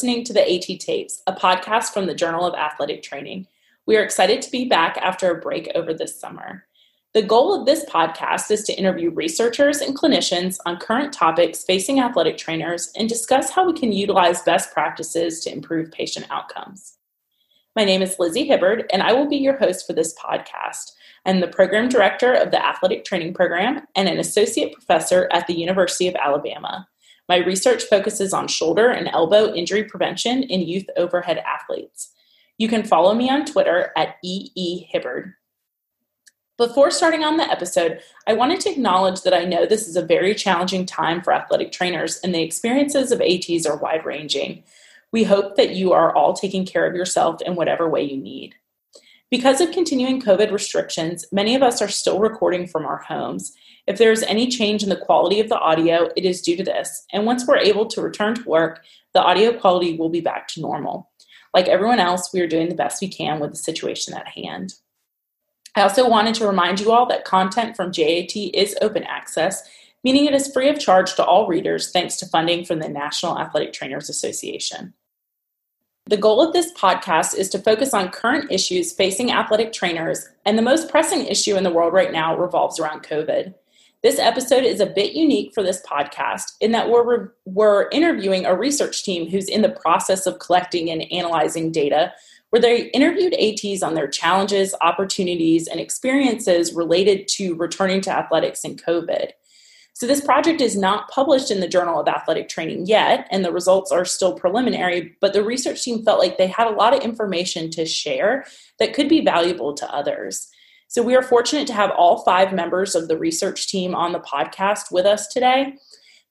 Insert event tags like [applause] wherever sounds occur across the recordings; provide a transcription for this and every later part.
listening to the AT Tapes, a podcast from the Journal of Athletic Training. We are excited to be back after a break over this summer. The goal of this podcast is to interview researchers and clinicians on current topics facing athletic trainers and discuss how we can utilize best practices to improve patient outcomes. My name is Lizzie Hibberd, and I will be your host for this podcast. I'm the program director of the Athletic Training Program and an associate professor at the University of Alabama. My research focuses on shoulder and elbow injury prevention in youth overhead athletes. You can follow me on Twitter at EEHibberd. Before starting on the episode, I wanted to acknowledge that I know this is a very challenging time for athletic trainers, and the experiences of ATs are wide ranging. We hope that you are all taking care of yourself in whatever way you need. Because of continuing COVID restrictions, many of us are still recording from our homes. If there is any change in the quality of the audio, it is due to this. And once we're able to return to work, the audio quality will be back to normal. Like everyone else, we are doing the best we can with the situation at hand. I also wanted to remind you all that content from JAT is open access, meaning it is free of charge to all readers thanks to funding from the National Athletic Trainers Association. The goal of this podcast is to focus on current issues facing athletic trainers, and the most pressing issue in the world right now revolves around COVID. This episode is a bit unique for this podcast in that we're, we're interviewing a research team who's in the process of collecting and analyzing data where they interviewed ATs on their challenges, opportunities, and experiences related to returning to athletics in COVID. So, this project is not published in the Journal of Athletic Training yet, and the results are still preliminary, but the research team felt like they had a lot of information to share that could be valuable to others. So, we are fortunate to have all five members of the research team on the podcast with us today.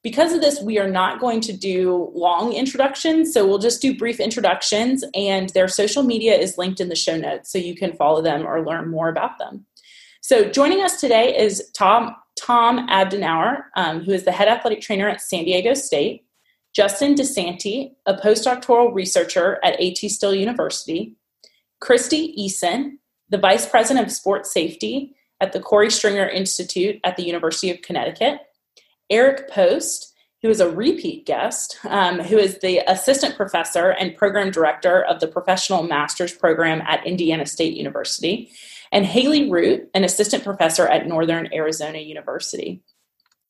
Because of this, we are not going to do long introductions. So we'll just do brief introductions, and their social media is linked in the show notes so you can follow them or learn more about them. So joining us today is Tom, Tom Abdenour, um, who is the head athletic trainer at San Diego State, Justin DiSanti, a postdoctoral researcher at AT Still University, Christy Eason, the vice president of sports safety at the Korey Stringer Institute at the University of Connecticut, Eric Post, who is a repeat guest, um, who is the assistant professor and program director of the professional master's program at Indiana State University, and Haley Root, an assistant professor at Northern Arizona University.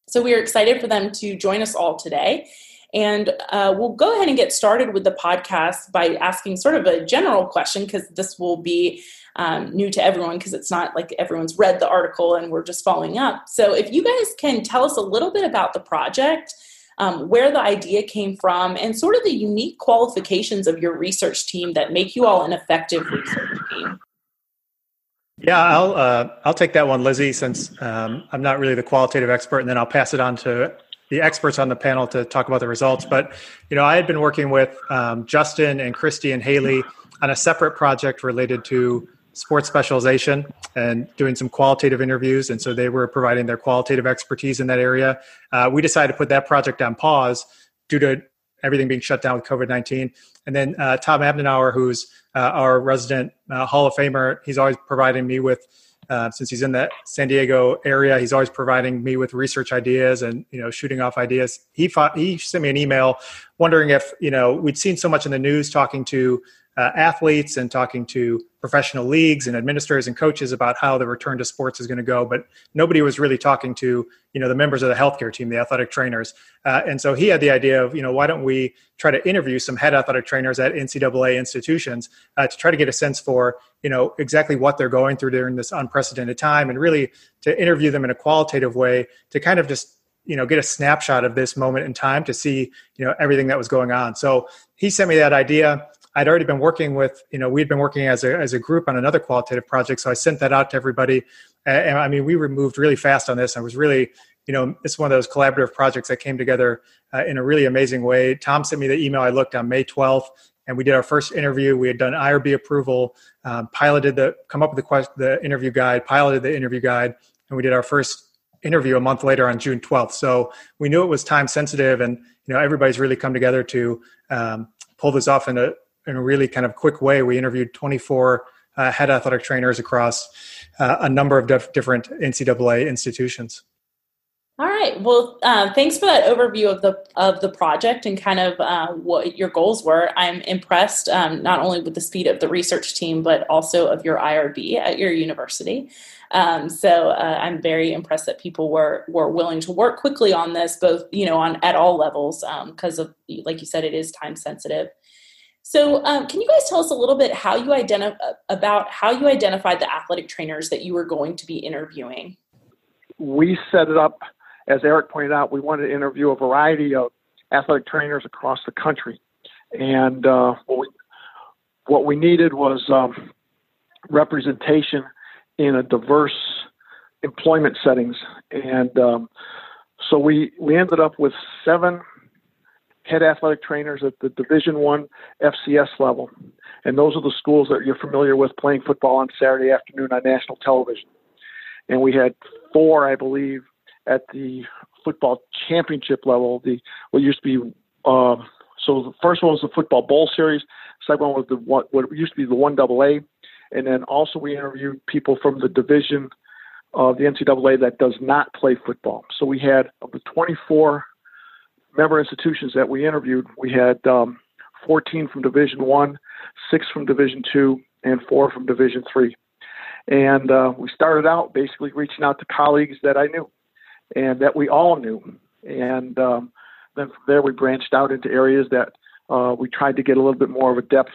So we are excited for them to join us all today. And uh, we'll go ahead and get started with the podcast by asking sort of a general question because this will be um, new to everyone because it's not like everyone's read the article and we're just following up. So, if you guys can tell us a little bit about the project, um, where the idea came from, and sort of the unique qualifications of your research team that make you all an effective research team. Yeah, I'll uh, I'll take that one, Lizzie, since um, I'm not really the qualitative expert, and then I'll pass it on to the experts on the panel to talk about the results. But you know, I had been working with um, Justin and Christy and Haley on a separate project related to sports specialization and doing some qualitative interviews. And so they were providing their qualitative expertise in that area. Uh, we decided to put that project on pause due to everything being shut down with COVID 19. And then uh, Tom Abdenour, who's uh, our resident uh, Hall of Famer, he's always providing me with. Uh, since he's in the San Diego area, he's always providing me with research ideas and you know shooting off ideas. He fought, he sent me an email wondering if you know we'd seen so much in the news talking to uh, athletes and talking to professional leagues and administrators and coaches about how the return to sports is going to go but nobody was really talking to you know the members of the healthcare team the athletic trainers. Uh, and so he had the idea of you know why don't we try to interview some head athletic trainers at ncaa institutions uh, to try to get a sense for you know exactly what they're going through during this unprecedented time and really to interview them in a qualitative way to kind of just you know get a snapshot of this moment in time to see you know everything that was going on. So he sent me that idea I'd already been working with, you know, we'd been working as a, as a group on another qualitative project. So I sent that out to everybody. And, I mean, we moved really fast on this. I was really, you know, it's one of those collaborative projects that came together uh, in a really amazing way. Tom sent me the email. I looked on May 12th and we did our first interview. We had done IRB approval, um, piloted the, come up with the, question, the interview guide, piloted the interview guide, and we did our first interview a month later on June 12th. So we knew it was time sensitive, and you know everybody's really come together to um, pull this off in a in a really kind of quick way. We interviewed 24 uh, head athletic trainers across uh, a number of dif- different NCAA institutions. All right. Well, uh, thanks for that overview of the of the project and kind of uh, what your goals were. I'm impressed um, not only with the speed of the research team, but also of your IRB at your university. Um, so uh, I'm very impressed that people were were willing to work quickly on this, both you know on at all levels, because um, of like you said, it is time sensitive. So, um, can you guys tell us a little bit how you identify about how you identified the athletic trainers that you were going to be interviewing? We set it up as Eric pointed out, we wanted to interview a variety of athletic trainers across the country. And uh, what, we, what we needed was um, representation in a diverse employment settings. And um, so we, we ended up with seven head athletic trainers at the Division One FCS level. And those are the schools that you're familiar with playing football on Saturday afternoon on national television. And we had four, I believe, at the football championship level. The what used to be uh, so the first one was the football bowl series. Second one was the what, what used to be the one double A, and then also we interviewed people from the division of the NCAA that does not play football. So we had of the 24 member institutions that we interviewed, we had um, 14 from Division One, six from Division Two, and four from Division Three. And uh, we started out basically reaching out to colleagues that I knew and that we all knew. And um, then from there, we branched out into areas that uh, we tried to get a little bit more of a depth.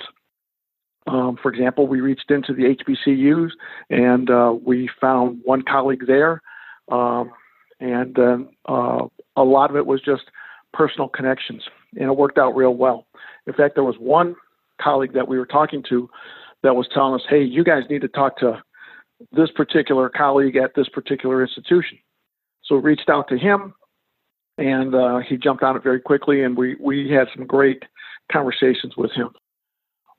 Um, for example, we reached into the HBCUs and uh, we found one colleague there. Um, and uh, a lot of it was just personal connections, and it worked out real well. In fact, there was one colleague that we were talking to that was telling us, hey, you guys need to talk to this particular colleague at this particular institution. So we reached out to him, and uh, he jumped on it very quickly, and we, we had some great conversations with him.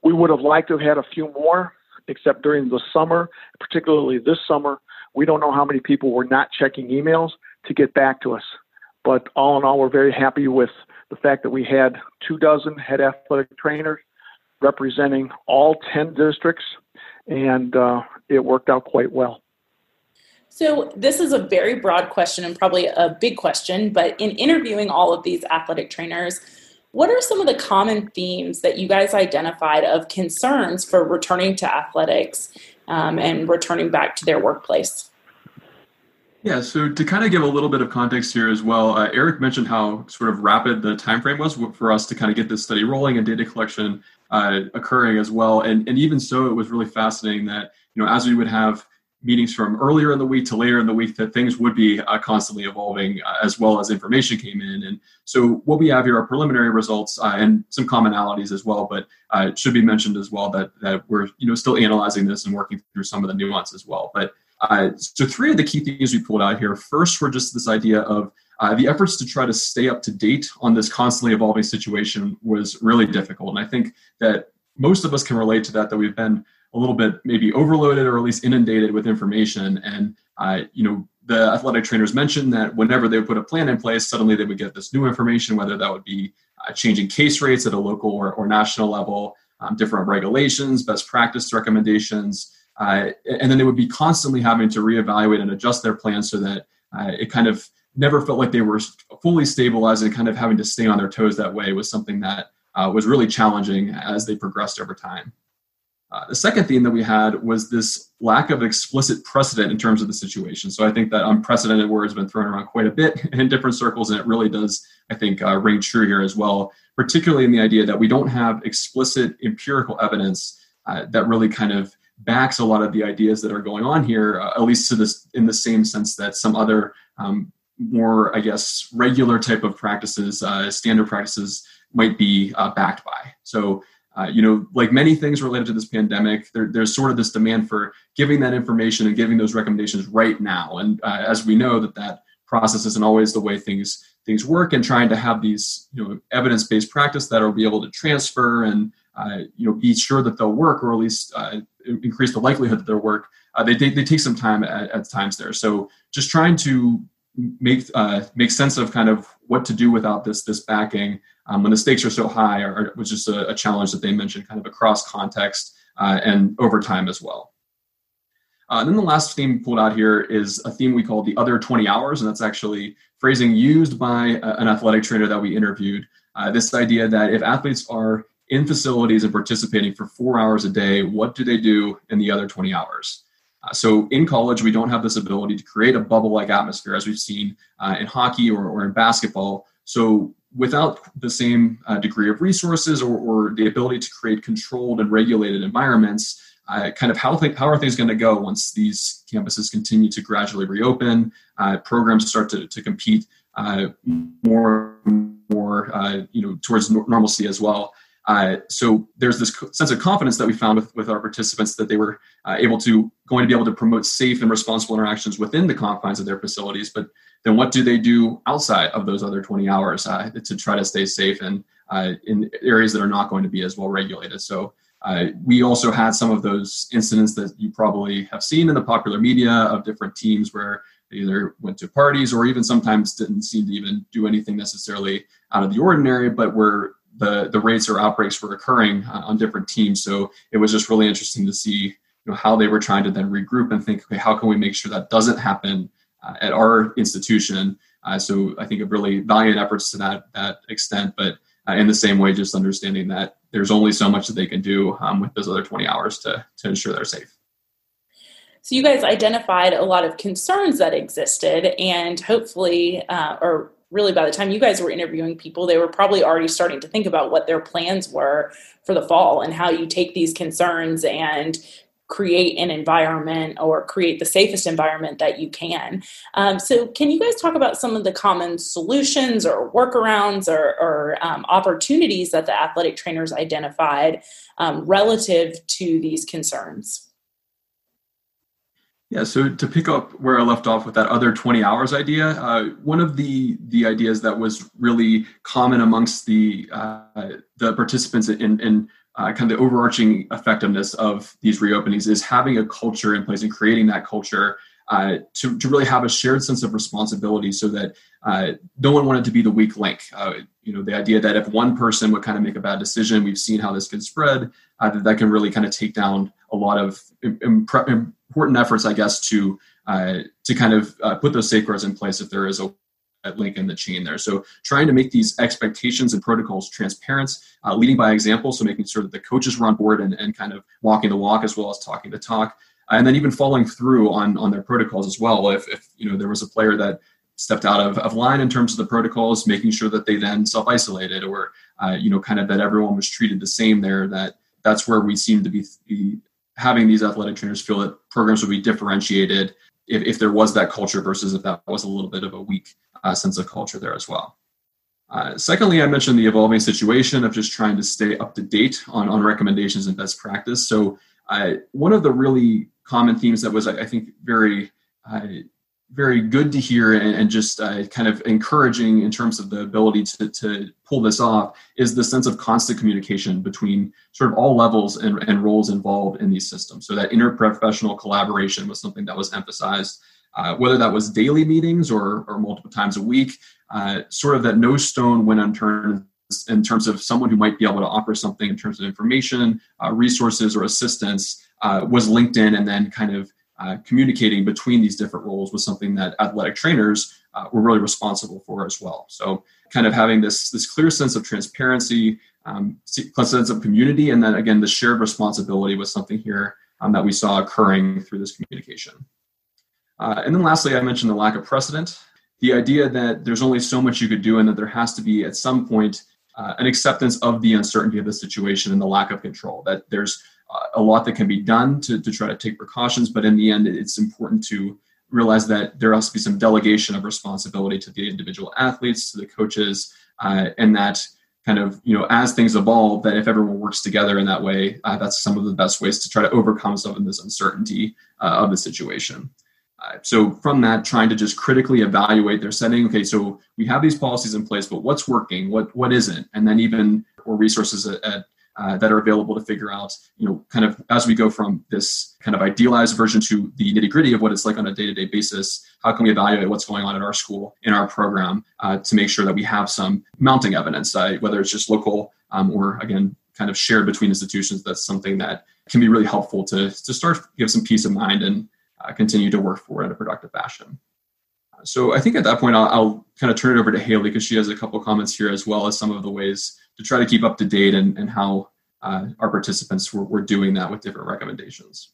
We would have liked to have had a few more, except during the summer, particularly this summer, we don't know how many people were not checking emails to get back to us. But all in all, we're very happy with the fact that we had two dozen head athletic trainers representing all 10 districts, and uh, it worked out quite well. So, this is a very broad question and probably a big question, but in interviewing all of these athletic trainers, what are some of the common themes that you guys identified of concerns for returning to athletics um, and returning back to their workplace? Yeah, so to kind of give a little bit of context here as well, uh, Eric mentioned how sort of rapid the time frame was for us to kind of get this study rolling and data collection uh, occurring as well. And and even so, it was really fascinating that you know as we would have meetings from earlier in the week to later in the week that things would be uh, constantly evolving uh, as well as information came in and so what we have here are preliminary results uh, and some commonalities as well but uh, it should be mentioned as well that, that we're you know still analyzing this and working through some of the nuance as well but uh, so three of the key themes we pulled out here first were just this idea of uh, the efforts to try to stay up to date on this constantly evolving situation was really difficult and i think that most of us can relate to that that we've been a little bit maybe overloaded or at least inundated with information. And uh, you know, the athletic trainers mentioned that whenever they would put a plan in place, suddenly they would get this new information, whether that would be uh, changing case rates at a local or, or national level, um, different regulations, best practice recommendations, uh, and then they would be constantly having to reevaluate and adjust their plans so that uh, it kind of never felt like they were fully stabilized and kind of having to stay on their toes that way was something that uh, was really challenging as they progressed over time. Uh, the second theme that we had was this lack of explicit precedent in terms of the situation. So I think that unprecedented word has been thrown around quite a bit [laughs] in different circles, and it really does, I think, uh, ring true here as well, particularly in the idea that we don't have explicit empirical evidence uh, that really kind of backs a lot of the ideas that are going on here, uh, at least to this in the same sense that some other um, more, I guess, regular type of practices, uh, standard practices might be uh, backed by. So uh, you know, like many things related to this pandemic, there, there's sort of this demand for giving that information and giving those recommendations right now. And uh, as we know, that that process isn't always the way things things work. And trying to have these, you know, evidence-based practice that will be able to transfer and uh, you know be sure that they'll work, or at least uh, increase the likelihood that they'll work. Uh, they, they, they take some time at, at times there. So just trying to make uh, make sense of kind of what to do without this this backing um, when the stakes are so high, or, was just a, a, challenge that they mentioned, kind of across context uh, and over time as well. Uh, and then the last theme pulled out here is a theme we call the other 20 hours, and that's actually phrasing used by a, an athletic trainer that we interviewed. Uh, this idea that if athletes are in facilities and participating for four hours a day, what do they do in the other 20 hours? Uh, so in college, we don't have this ability to create a bubble-like atmosphere as we've seen uh, in hockey or, or in basketball. So without the same uh, degree of resources or, or, the ability to create controlled and regulated environments, uh, kind of how, th- how are things going to go once these campuses continue to gradually reopen, uh, programs start to, to compete uh, more more, uh, you know, towards normalcy as well. Uh, so there's this sense of confidence that we found with, with our participants that they were uh, able to going to be able to promote safe and responsible interactions within the confines of their facilities. But then what do they do outside of those other 20 hours uh, to try to stay safe and uh, in areas that are not going to be as well regulated? So uh, we also had some of those incidents that you probably have seen in the popular media of different teams where they either went to parties or even sometimes didn't seem to even do anything necessarily out of the ordinary, but were the the rates or outbreaks were occurring uh, on different teams. So it was just really interesting to see you know how they were trying to then regroup and think, okay, how can we make sure that doesn't happen uh, at our institution? Uh, so I think of really valiant efforts to that that extent, but uh, in the same way, just understanding that there's only so much that they can do um, with those other 20 hours to to ensure they're safe. So you guys identified a lot of concerns that existed, and hopefully, uh, or really by the time you guys were interviewing people, they were probably already starting to think about what their plans were for the fall and how you take these concerns and create an environment or create the safest environment that you can. Um, so, can you guys talk about some of the common solutions or workarounds or, or um, opportunities that the athletic trainers identified um, relative to these concerns? Yeah, so to pick up where I left off with that other 20 hours idea, uh, one of the the ideas that was really common amongst the uh, the participants in, in uh, kind of the overarching effectiveness of these reopenings is having a culture in place and creating that culture uh, to, to really have a shared sense of responsibility so that uh, no one wanted to be the weak link. Uh, you know, the idea that if one person would kind of make a bad decision, we've seen how this can spread, uh, that, that can really kind of take down a lot of important efforts, I guess, to uh, to kind of uh, put those safeguards in place if there is a link in the chain there. So trying to make these expectations and protocols transparent, uh, leading by example, so making sure that the coaches were on board and, and kind of walking the walk as well as talking the talk and then even following through on on their protocols as well. If, if you know there was a player that stepped out of, of line in terms of the protocols, making sure that they then self isolated or uh, you know kind of that everyone was treated the same there. That that's where we seem to be, be having these athletic trainers feel that programs would be differentiated if, if there was that culture versus if that was a little bit of a weak uh, sense of culture there as well. Uh, secondly, I mentioned the evolving situation of just trying to stay up to date on, on recommendations and best practice. So, uh, one of the really common themes that was, I think, very uh, very good to hear and, and just uh, kind of encouraging in terms of the ability to, to pull this off is the sense of constant communication between sort of all levels and, and roles involved in these systems. So that interprofessional collaboration was something that was emphasized, uh, whether that was daily meetings or, or multiple times a week, uh, sort of that no stone went unturned in terms of someone who might be able to offer something in terms of information, uh, resources, or assistance uh, was linked in and then kind of uh, communicating between these different roles was something that athletic trainers uh, were really responsible for as well. So, kind of having this this clear sense of transparency, um, sense of community, and then again the shared responsibility was something here um, that we saw occurring through this communication. Uh, and then lastly, I mentioned the lack of precedent. The idea that there's only so much you could do, and that there has to be at some point uh, an acceptance of the uncertainty of the situation and the lack of control. That there's a lot that can be done to, to try to take precautions, but in the end, it's important to realize that there has to be some delegation of responsibility to the individual athletes, to the coaches, uh, and that kind of you know as things evolve, that if everyone works together in that way, uh, that's some of the best ways to try to overcome some of this uncertainty uh, of the situation. Uh, so from that, trying to just critically evaluate their setting. Okay, so we have these policies in place, but what's working? What what isn't? And then even or resources at, at uh, that are available to figure out, you know, kind of as we go from this kind of idealized version to the nitty gritty of what it's like on a day to day basis. How can we evaluate what's going on in our school, in our program, uh, to make sure that we have some mounting evidence, uh, whether it's just local um, or again kind of shared between institutions. That's something that can be really helpful to to start give some peace of mind and uh, continue to work for in a productive fashion. So I think at that point I'll, I'll kind of turn it over to Haley because she has a couple comments here as well as some of the ways to try to keep up to date and, and how uh, our participants were, were doing that with different recommendations.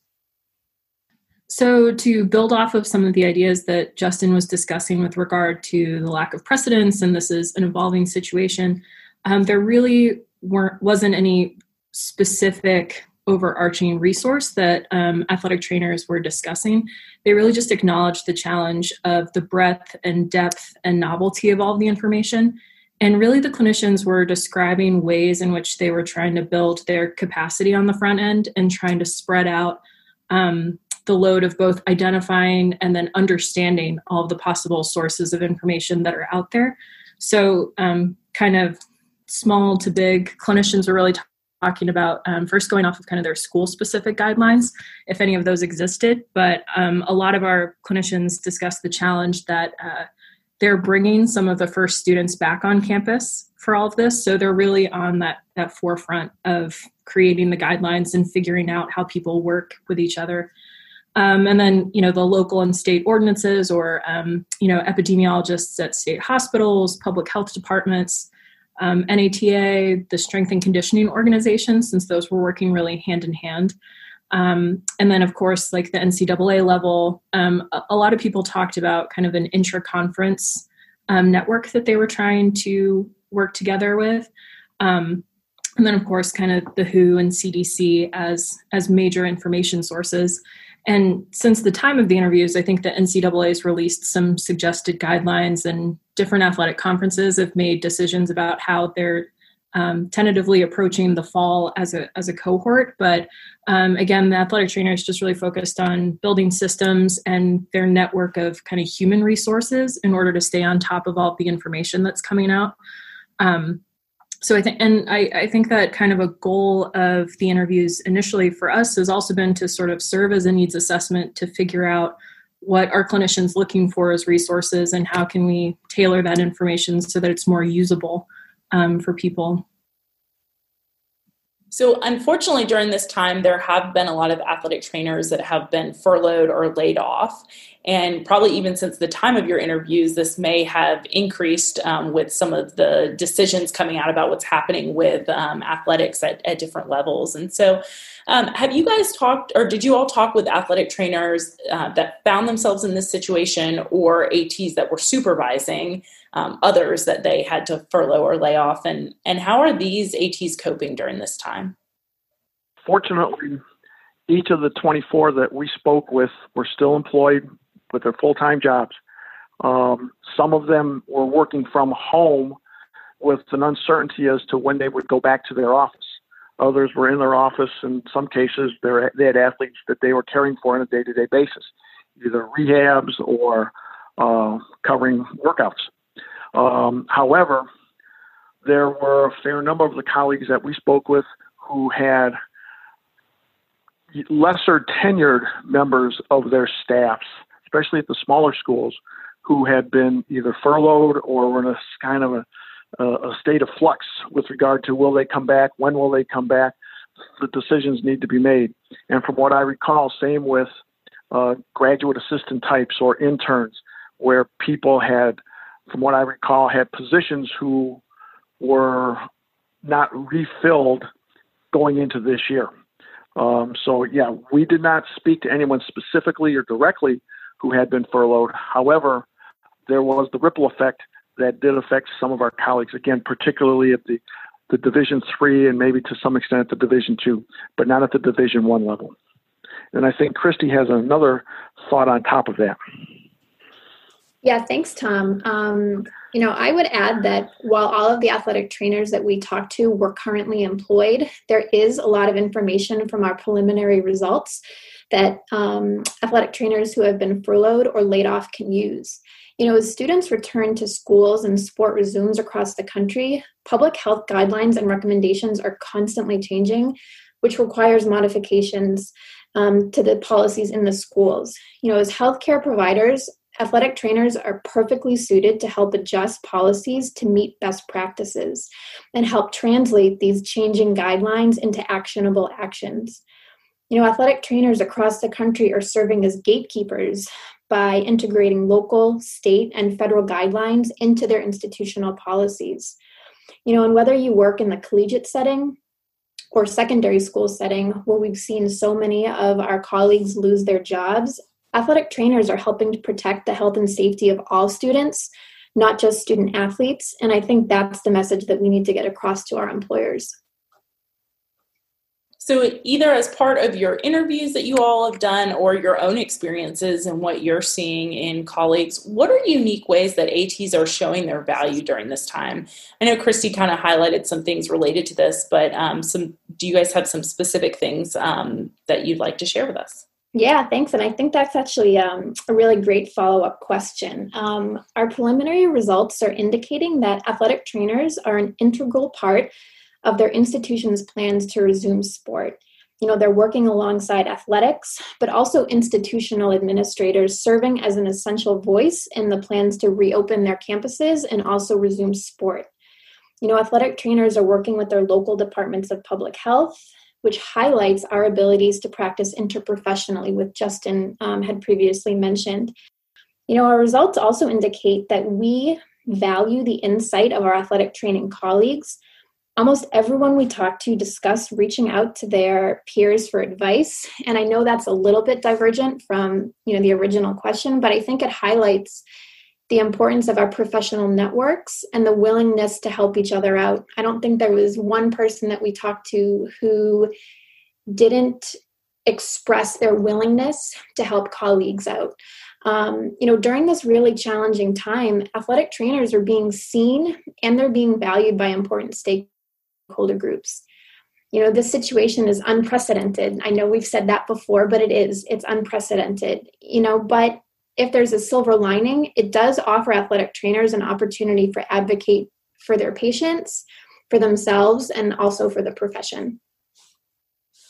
So, to build off of some of the ideas that Justin was discussing with regard to the lack of precedence, and this is an evolving situation, um, there really weren't wasn't any specific overarching resource that um, athletic trainers were discussing. They really just acknowledged the challenge of the breadth and depth and novelty of all the information. And really, the clinicians were describing ways in which they were trying to build their capacity on the front end and trying to spread out um, the load of both identifying and then understanding all of the possible sources of information that are out there. So, um, kind of small to big clinicians are really talking about um, first going off of kind of their school specific guidelines, if any of those existed. But um, a lot of our clinicians discussed the challenge that uh, they're bringing some of the first students back on campus for all of this. So they're really on that, that forefront of creating the guidelines and figuring out how people work with each other. Um, and then, you know, the local and state ordinances or, um, you know, epidemiologists at state hospitals, public health departments, um, NATA, the strength and conditioning organization, since those were working really hand in hand. Um, and then, of course, like the NCAA level, um, a, a, lot of people talked about kind of an intra conference um, network that they were trying to work together with. Um, and then, of course, kind of the WHO and CDC as as major information sources. And since the time of the interviews, I think the NCAA has released some suggested guidelines, and different athletic conferences have made decisions about how they're um, tentatively approaching the fall as a as a cohort. But um, again, the athletic trainers just really focused on building systems and their network of kind of human resources in order to stay on top of all the information that's coming out. Um, so I think, and I, I, think that kind of a goal of the interviews initially for us has also been to sort of serve as a needs assessment to figure out what our clinicians looking for as resources and how can we tailor that information so that it's more usable um, for people. So, unfortunately, during this time, there have been a lot of athletic trainers that have been furloughed or laid off. And probably even since the time of your interviews, this may have increased um, with some of the decisions coming out about what's happening with um, athletics at, at, different levels. And so, um, have you guys talked, or did you all talk with athletic trainers uh, that found themselves in this situation or ATs that were supervising um, others that they had to furlough or lay off? And, and how are these ATs coping during this time? Fortunately, each of the 24 that we spoke with were still employed with their full time jobs. Um, some of them were working from home with an uncertainty as to when they would go back to their office. Others were in their office. In some cases, they had athletes that they were caring for on a day to day basis, either rehabs or uh, covering workouts. Um, however, there were a fair number of the colleagues that we spoke with who had lesser tenured members of their staffs especially at the smaller schools, who had been either furloughed or were in a kind of a, a state of flux with regard to will they come back, when will they come back. The decisions need to be made. And from what I recall, same with uh, graduate assistant types or interns, where people had, from what I recall, had positions who were not refilled going into this year. Um, so, yeah, we did not speak to anyone specifically or directly who had been furloughed. However, there was the ripple effect that did affect some of our colleagues, again, particularly at the, the Division three and maybe to some extent at the Division two, but not at the Division one level. And I think Christy has another thought on top of that. Yeah, thanks, Tom. Um, you know, I would add that while all of the athletic trainers that we talked to were currently employed, there is a lot of information from our preliminary results that um, athletic trainers who have been furloughed or laid off can use. You know, as students return to schools and sport resumes across the country, public health guidelines and recommendations are constantly changing, which requires modifications um, to the policies in the schools. You know, as healthcare providers, athletic trainers are perfectly suited to help adjust policies to meet best practices and help translate these changing guidelines into actionable actions. You know, athletic trainers across the country are serving as gatekeepers by integrating local, state, and federal guidelines into their institutional policies. You know, and whether you work in the collegiate setting or secondary school setting where we've seen so many of our colleagues lose their jobs, athletic trainers are helping to protect the health and safety of all students, not just student athletes. And I think that's the message that we need to get across to our employers. So, either as part of your interviews that you all have done or your own experiences and what you're seeing in colleagues, what are unique ways that ATs are showing their value during this time? I know Christy kind of highlighted some things related to this, but um, some do you guys have some specific things um, that you'd like to share with us? Yeah, thanks. And I think that's actually um, a really great follow up question. Um, our preliminary results are indicating that athletic trainers are an integral part of their institution's plans to resume sport. You know, they're working alongside athletics, but also institutional administrators serving as an essential voice in the plans to reopen their campuses and also resume sport. You know, athletic trainers are working with their local departments of public health, which highlights our abilities to practice interprofessionally, which Justin um, had previously mentioned. You know, our results also indicate that we value the insight of our athletic training colleagues almost everyone we talk to discuss reaching out to their peers for advice and i know that's a little bit divergent from you know the original question but i think it highlights the importance of our professional networks and the willingness to help each other out i don't think there was one person that we talked to who didn't express their willingness to help colleagues out um, you know during this really challenging time athletic trainers are being seen and they're being valued by important stakeholder groups. You know, this situation is unprecedented. I know we've said that before, but it is. It's unprecedented. You know, but if there's a silver lining, it does offer athletic trainers an opportunity for advocate for their patients, for themselves, and also for the profession.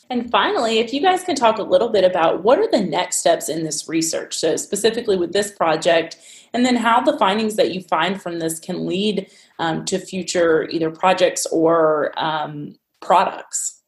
And finally, if you guys can talk a little bit about what are the next steps in this research, so specifically with this project, and then how the findings that you find from this can lead um, to future either projects or um, products.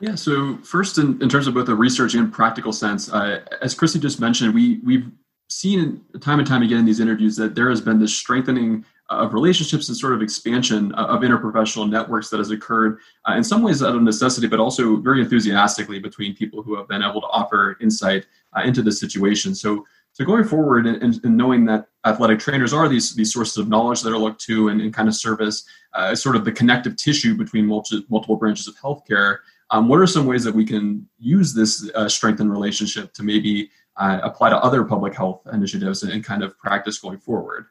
Yeah, so first, in, in terms of both the research and practical sense, uh, as Christy just mentioned, we, we've seen time and time again in these interviews that there has been this strengthening of relationships and sort of expansion of interprofessional networks that has occurred uh, in some ways out of necessity, but also very enthusiastically between people who have been able to offer insight uh, into the situation. So, so going forward and, and, knowing that athletic trainers are these these sources of knowledge that are looked to and, and kind of service uh, sort of the connective tissue between multi, multiple branches of healthcare. Um, what are some ways that we can use this uh, strengthened relationship to maybe uh, apply to other public health initiatives and, and kind of practice going forward?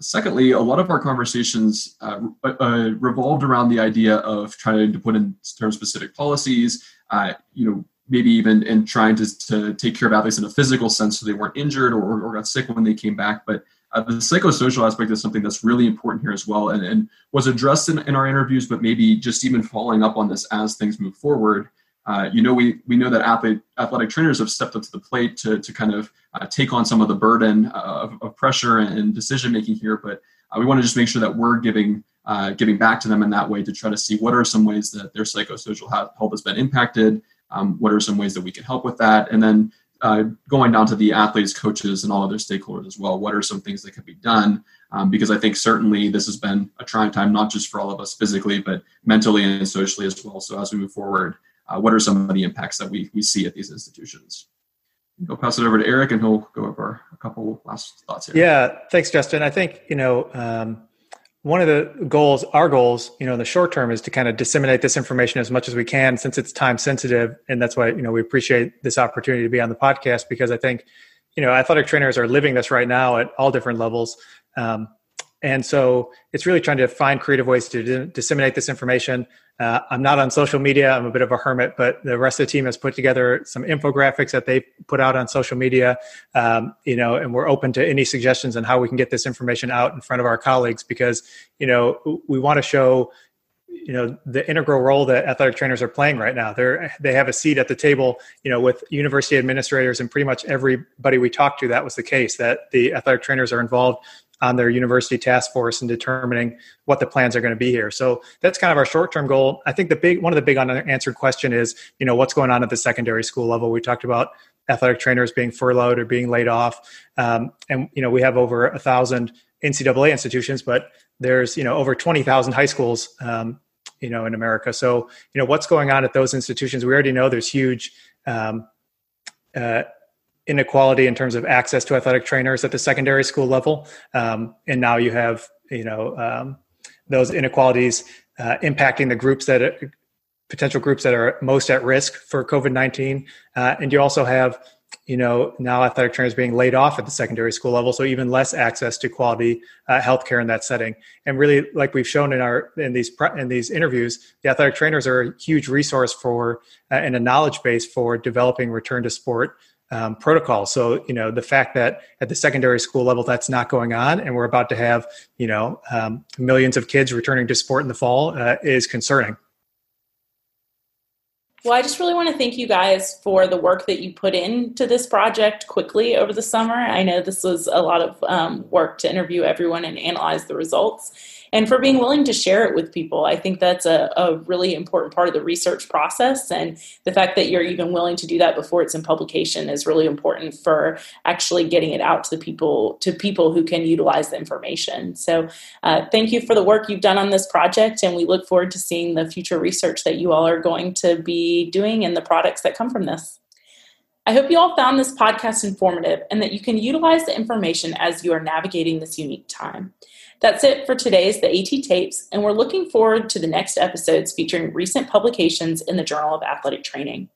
secondly, a lot of our conversations uh, uh, revolved around the idea of trying to put in term specific policies, uh, you know, maybe even in trying to, to take care of athletes in a physical sense so they weren't injured or, or got sick when they came back. But uh, the psychosocial aspect is something that's really important here as well and, and was addressed in, in our interviews, but maybe just even following up on this as things move forward. Uh, you know, we, we know that athlete, athletic trainers have stepped up to the plate to, to kind of uh, take on some of the burden of, of pressure and decision making here, but uh, we want to just make sure that we're giving uh, giving back to them in that way to try to see what are some ways that their psychosocial health has been impacted, um, what are some ways that we can help with that, and then uh, going down to the athletes, coaches, and all other stakeholders as well. What are some things that can be done? Um, because I think certainly this has been a trying time, not just for all of us physically, but mentally and socially as well. So as we move forward, uh, what are some of the impacts that we, we see at these institutions? I'll pass it over to Eric and he'll go over a couple last thoughts here. Yeah, thanks, Justin. I think, you know, um, one of the goals, our goals, you know, in the short term is to kind of disseminate this information as much as we can since it's time sensitive. And that's why, you know, we appreciate this opportunity to be on the podcast because I think, you know, athletic trainers are living this right now at all different levels. Um, and so it's really trying to find creative ways to disseminate this information. Uh, I'm not on social media. I'm a bit of a hermit, but the rest of the team has put together some infographics that they put out on social media. Um, you know, and we're open to any suggestions on how we can get this information out in front of our colleagues because you know we want to show you know the integral role that athletic trainers are playing right now they're they have a seat at the table you know with university administrators and pretty much everybody we talked to that was the case that the athletic trainers are involved on their university task force and determining what the plans are going to be here. So that's kind of our short-term goal. I think the big one of the big unanswered question is, you know, what's going on at the secondary school level. We talked about athletic trainers being furloughed or being laid off, um, and you know we have over a thousand NCAA institutions, but there's you know over twenty thousand high schools, um, you know, in America. So you know what's going on at those institutions. We already know there's huge. Um, uh, inequality in terms of access to athletic trainers at the secondary school level, um, and now you have you know um, those inequalities uh, impacting the groups that are, potential groups that are most at risk for COVID nineteen, uh, and you also have you know now athletic trainers being laid off at the secondary school level so even less access to quality uh, healthcare in that setting. And really like we've shown in our in these in these interviews the athletic trainers are a huge resource for uh, and a knowledge base for developing return to sport um, protocol. So, you know, the fact that at the secondary school level that's not going on, and we're about to have, you know, um, millions of kids returning to sport in the fall uh, is concerning. Well, I just really want to thank you guys for the work that you put into this project quickly over the summer. I know this was a lot of um, work to interview everyone and analyze the results and for being willing to share it with people. I think that's a, a really important part of the research process. And the fact that you're even willing to do that before it's in publication is really important for actually getting it out to the people to people who can utilize the information. So uh, thank you for the work you've done on this project, and we look forward to seeing the future research that you all are going to be doing and the products that come from this. I hope you all found this podcast informative and that you can utilize the information as you are navigating this unique time. That's it for today's The AT Tapes, and we're looking forward to the next episodes featuring recent publications in the Journal of Athletic Training.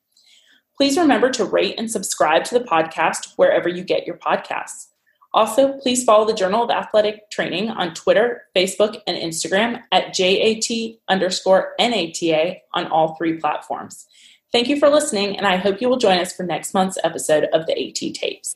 Please remember to rate and subscribe to the podcast wherever you get your podcasts. Also, please follow the Journal of Athletic Training on Twitter, Facebook, and Instagram at JAT underscore NATA on all three platforms. Thank you for listening, and I hope you will join us for next month's episode of the AT Tapes.